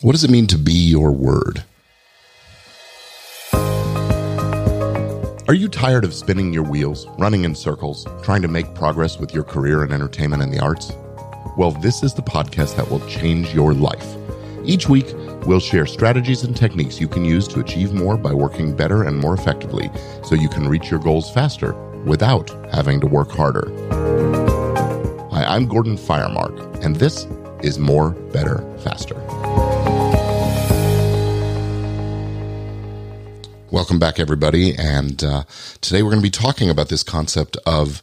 What does it mean to be your word? Are you tired of spinning your wheels, running in circles, trying to make progress with your career in entertainment and the arts? Well, this is the podcast that will change your life. Each week, we'll share strategies and techniques you can use to achieve more by working better and more effectively so you can reach your goals faster without having to work harder. Hi, I'm Gordon Firemark, and this is More, Better, Faster. Welcome back, everybody. And uh, today we're going to be talking about this concept of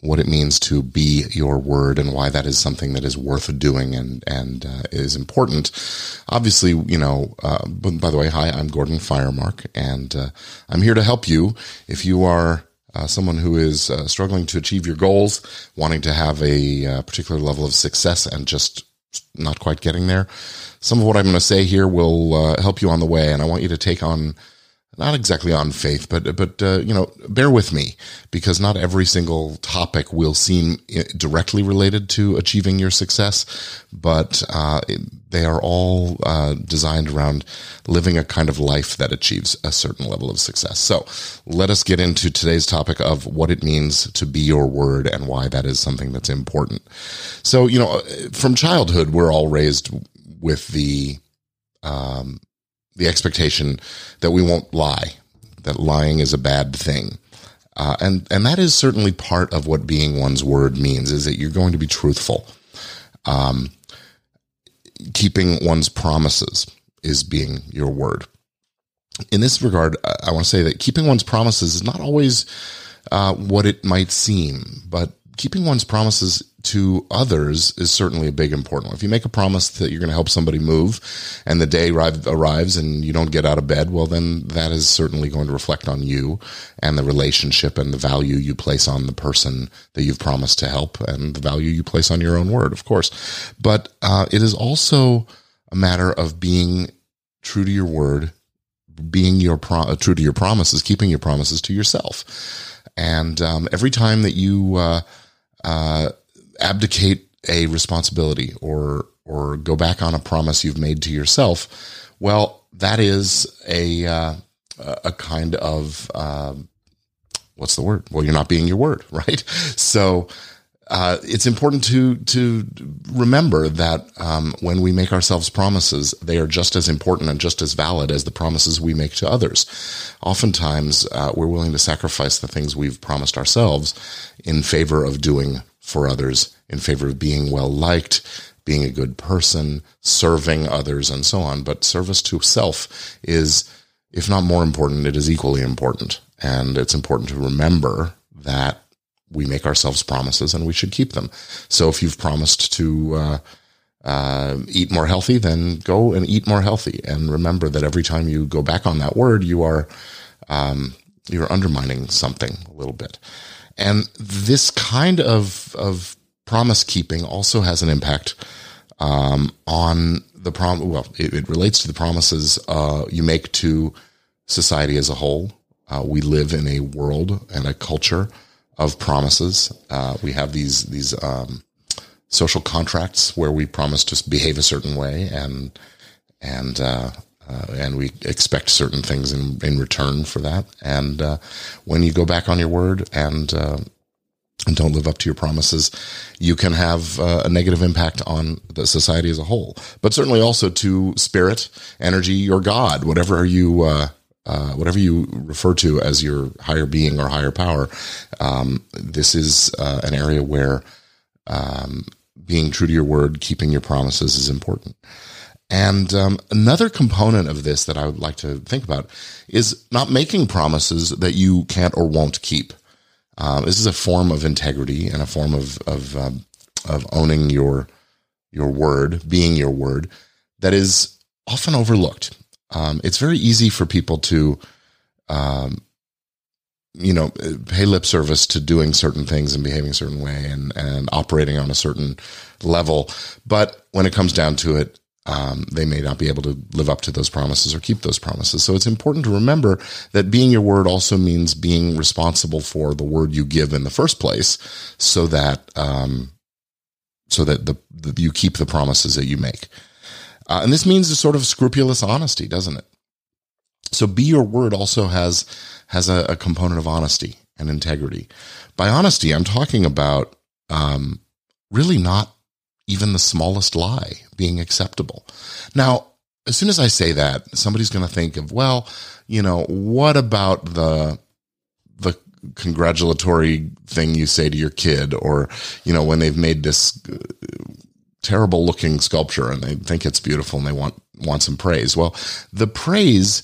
what it means to be your word and why that is something that is worth doing and and uh, is important. Obviously, you know. Uh, by the way, hi, I'm Gordon Firemark, and uh, I'm here to help you if you are. Uh, someone who is uh, struggling to achieve your goals, wanting to have a uh, particular level of success and just not quite getting there. Some of what I'm going to say here will help you on the way, and I want you to take on not exactly on faith, but but uh, you know, bear with me because not every single topic will seem uh, directly related to achieving your success, but uh, they are all uh, designed around living a kind of life that achieves a certain level of success. So, let us get into today's topic of what it means to be your word and why that is something that's important. So, you know, from childhood, we're all raised with the um, the expectation that we won't lie, that lying is a bad thing. Uh, and and that is certainly part of what being one's word means is that you're going to be truthful. Um, keeping one's promises is being your word. In this regard, I want to say that keeping one's promises is not always uh, what it might seem, but keeping one's promises to others is certainly a big important one. If you make a promise that you're going to help somebody move and the day arrives and you don't get out of bed, well, then that is certainly going to reflect on you and the relationship and the value you place on the person that you've promised to help and the value you place on your own word, of course. But uh, it is also a matter of being true to your word, being your pro- true to your promises, keeping your promises to yourself. And um, every time that you, uh, uh, abdicate a responsibility or or go back on a promise you've made to yourself, well, that is a uh, a kind of uh, what's the word? Well, you're not being your word, right? So uh, it's important to to remember that um, when we make ourselves promises, they are just as important and just as valid as the promises we make to others. Oftentimes, uh, we're willing to sacrifice the things we've promised ourselves in favor of doing for others, in favor of being well liked, being a good person, serving others, and so on. But service to self is, if not more important, it is equally important. And it's important to remember that we make ourselves promises and we should keep them. So if you've promised to uh, uh, eat more healthy, then go and eat more healthy. And remember that every time you go back on that word, you are um, you're undermining something a little bit. And this kind of of promise keeping also has an impact um, on the prom. Well, it, it, relates to the promises uh, you make to society as a whole. Uh, we live in a world and a culture of promises. Uh, we have these these um, social contracts where we promise to behave a certain way and and uh, uh, and we expect certain things in in return for that. And uh, when you go back on your word and uh, and don't live up to your promises, you can have uh, a negative impact on the society as a whole, but certainly also to spirit, energy, your God, whatever you uh, whatever you refer to as your higher being or higher power, um, this is uh, an area where um, being true to your word, keeping your promises is important. And um, another component of this that I would like to think about is not making promises that you can't or won't keep. Uh, this is a form of integrity and a form of of, um, of owning your your word, being your word, that is often overlooked um, it's very easy for people to, um, you know, pay lip service to doing certain things and behaving a certain way and, and operating on a certain level. But when it comes down to it, um, they may not be able to live up to those promises or keep those promises. So it's important to remember that being your word also means being responsible for the word you give in the first place, so that um, so that the, the you keep the promises that you make. Uh, and this means a sort of scrupulous honesty, doesn't it? So be your word also has, has a, a component of honesty and integrity. By honesty, I'm talking about, um, really not even the smallest lie being acceptable. Now, as soon as I say that, somebody's going to think of, well, you know, what about the, the congratulatory thing you say to your kid or, you know, when they've made this uh, terrible looking sculpture and they think it's beautiful and they want, want some praise. Well, the praise,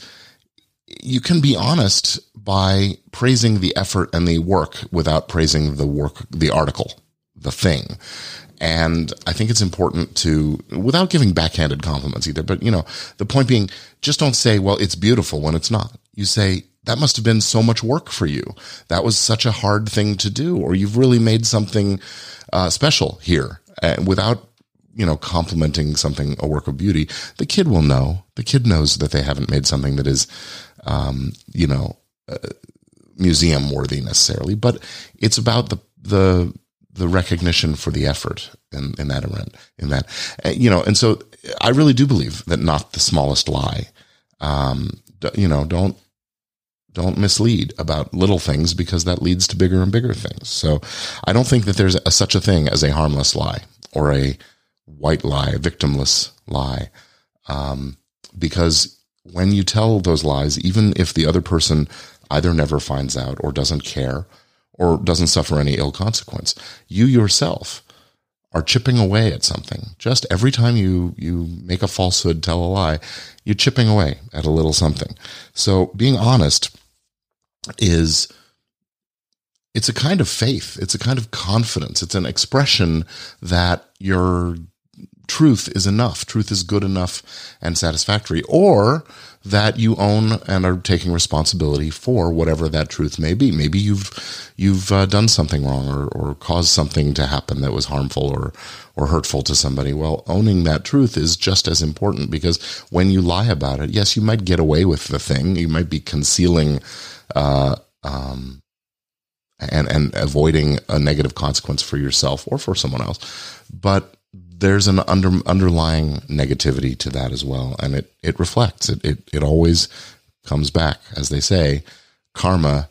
you can be honest by praising the effort and the work without praising the work, the article, the thing. And I think it's important to, without giving backhanded compliments either, but you know, the point being, just don't say, well, it's beautiful when it's not. You say, that must have been so much work for you. That was such a hard thing to do, or you've really made something uh, special here uh, without, you know, complimenting something, a work of beauty. The kid will know. The kid knows that they haven't made something that is, um, you know, uh, museum worthy necessarily, but it's about the, the, the recognition for the effort in, in that event, in that, uh, you know, and so I really do believe that not the smallest lie. Um, you know, don't, don't mislead about little things because that leads to bigger and bigger things. So I don't think that there's a, such a thing as a harmless lie or a white lie, a victimless lie. Um, because when you tell those lies, even if the other person either never finds out or doesn't care or doesn't suffer any ill consequence. You yourself are chipping away at something. Just every time you, you make a falsehood, tell a lie, you're chipping away at a little something. So being honest is, it's a kind of faith. It's a kind of confidence. It's an expression that your truth is enough. Truth is good enough and satisfactory. Or that you own and are taking responsibility for whatever that truth may be. Maybe you've you've uh, done something wrong or, or caused something to happen that was harmful or or hurtful to somebody. Well, owning that truth is just as important because when you lie about it, yes, you might get away with the thing. You might be concealing. Uh, um, and and avoiding a negative consequence for yourself or for someone else, but there's an under, underlying negativity to that as well. And it, it reflects, it, it, it always comes back. As they say, karma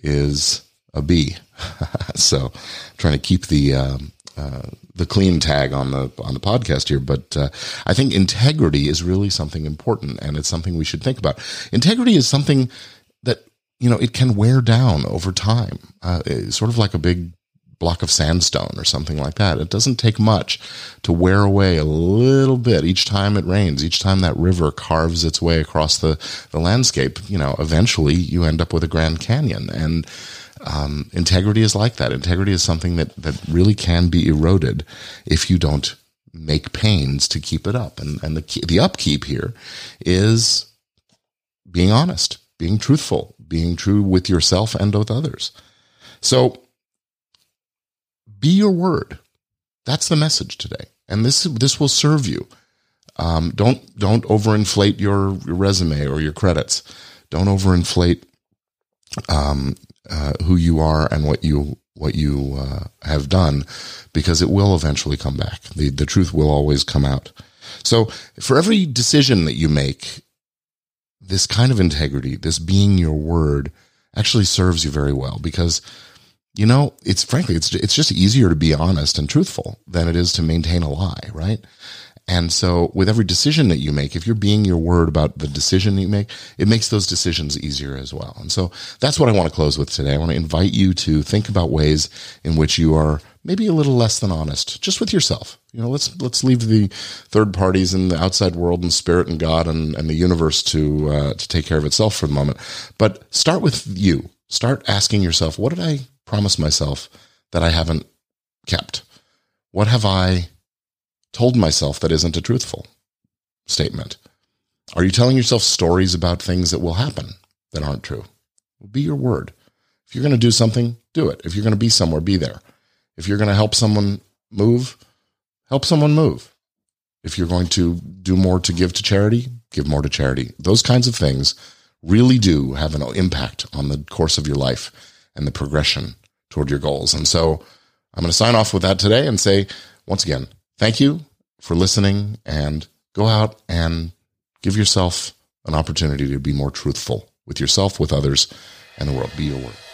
is a B. so trying to keep the, um, uh, the clean tag on the on the podcast here, but uh, I think integrity is really something important, and it's something we should think about. Integrity is something that you know it can wear down over time, uh, sort of like a big block of sandstone or something like that. It doesn't take much to wear away a little bit each time it rains, each time that river carves its way across the, the landscape. You know, eventually you end up with a Grand Canyon. And um, integrity is like that. Integrity is something that, that really can be eroded if you don't make pains to keep it up. And, and the, the upkeep here is being honest, being truthful, being true with yourself and with others. So be your word. That's the message today. And this, this will serve you. Um, don't, don't overinflate your, your resume or your credits. Don't overinflate, um, uh, who you are and what you, what you, uh, have done because it will eventually come back. The, the truth will always come out. So for every decision that you make, this kind of integrity, this being your word actually serves you very well because you know, it's frankly, it's, it's just easier to be honest and truthful than it is to maintain a lie, right? And so with every decision that you make, if you're being your word about the decision you make, it makes those decisions easier as well. And so that's what I want to close with today. I want to invite you to think about ways in which you are maybe a little less than honest just with yourself. You know, let's, let's leave the third parties and the outside world and spirit and God and, and the universe to, uh, to take care of itself for the moment. But start with you. Start asking yourself, what did I promised myself that I haven't kept? What have I told myself that isn't a truthful statement? Are you telling yourself stories about things that will happen that aren't true? Be your word. If you're going to do something, do it. If you're going to be somewhere, be there. If you're going to help someone move, help someone move. If you're going to do more to give to charity, give more to charity. Those kinds of things really do have an impact on the course of your life and the progression toward your goals. And so I'm going to sign off with that today and say, once again, thank you for listening and go out and give yourself an opportunity to be more truthful with yourself, with others, and the world. Be your word.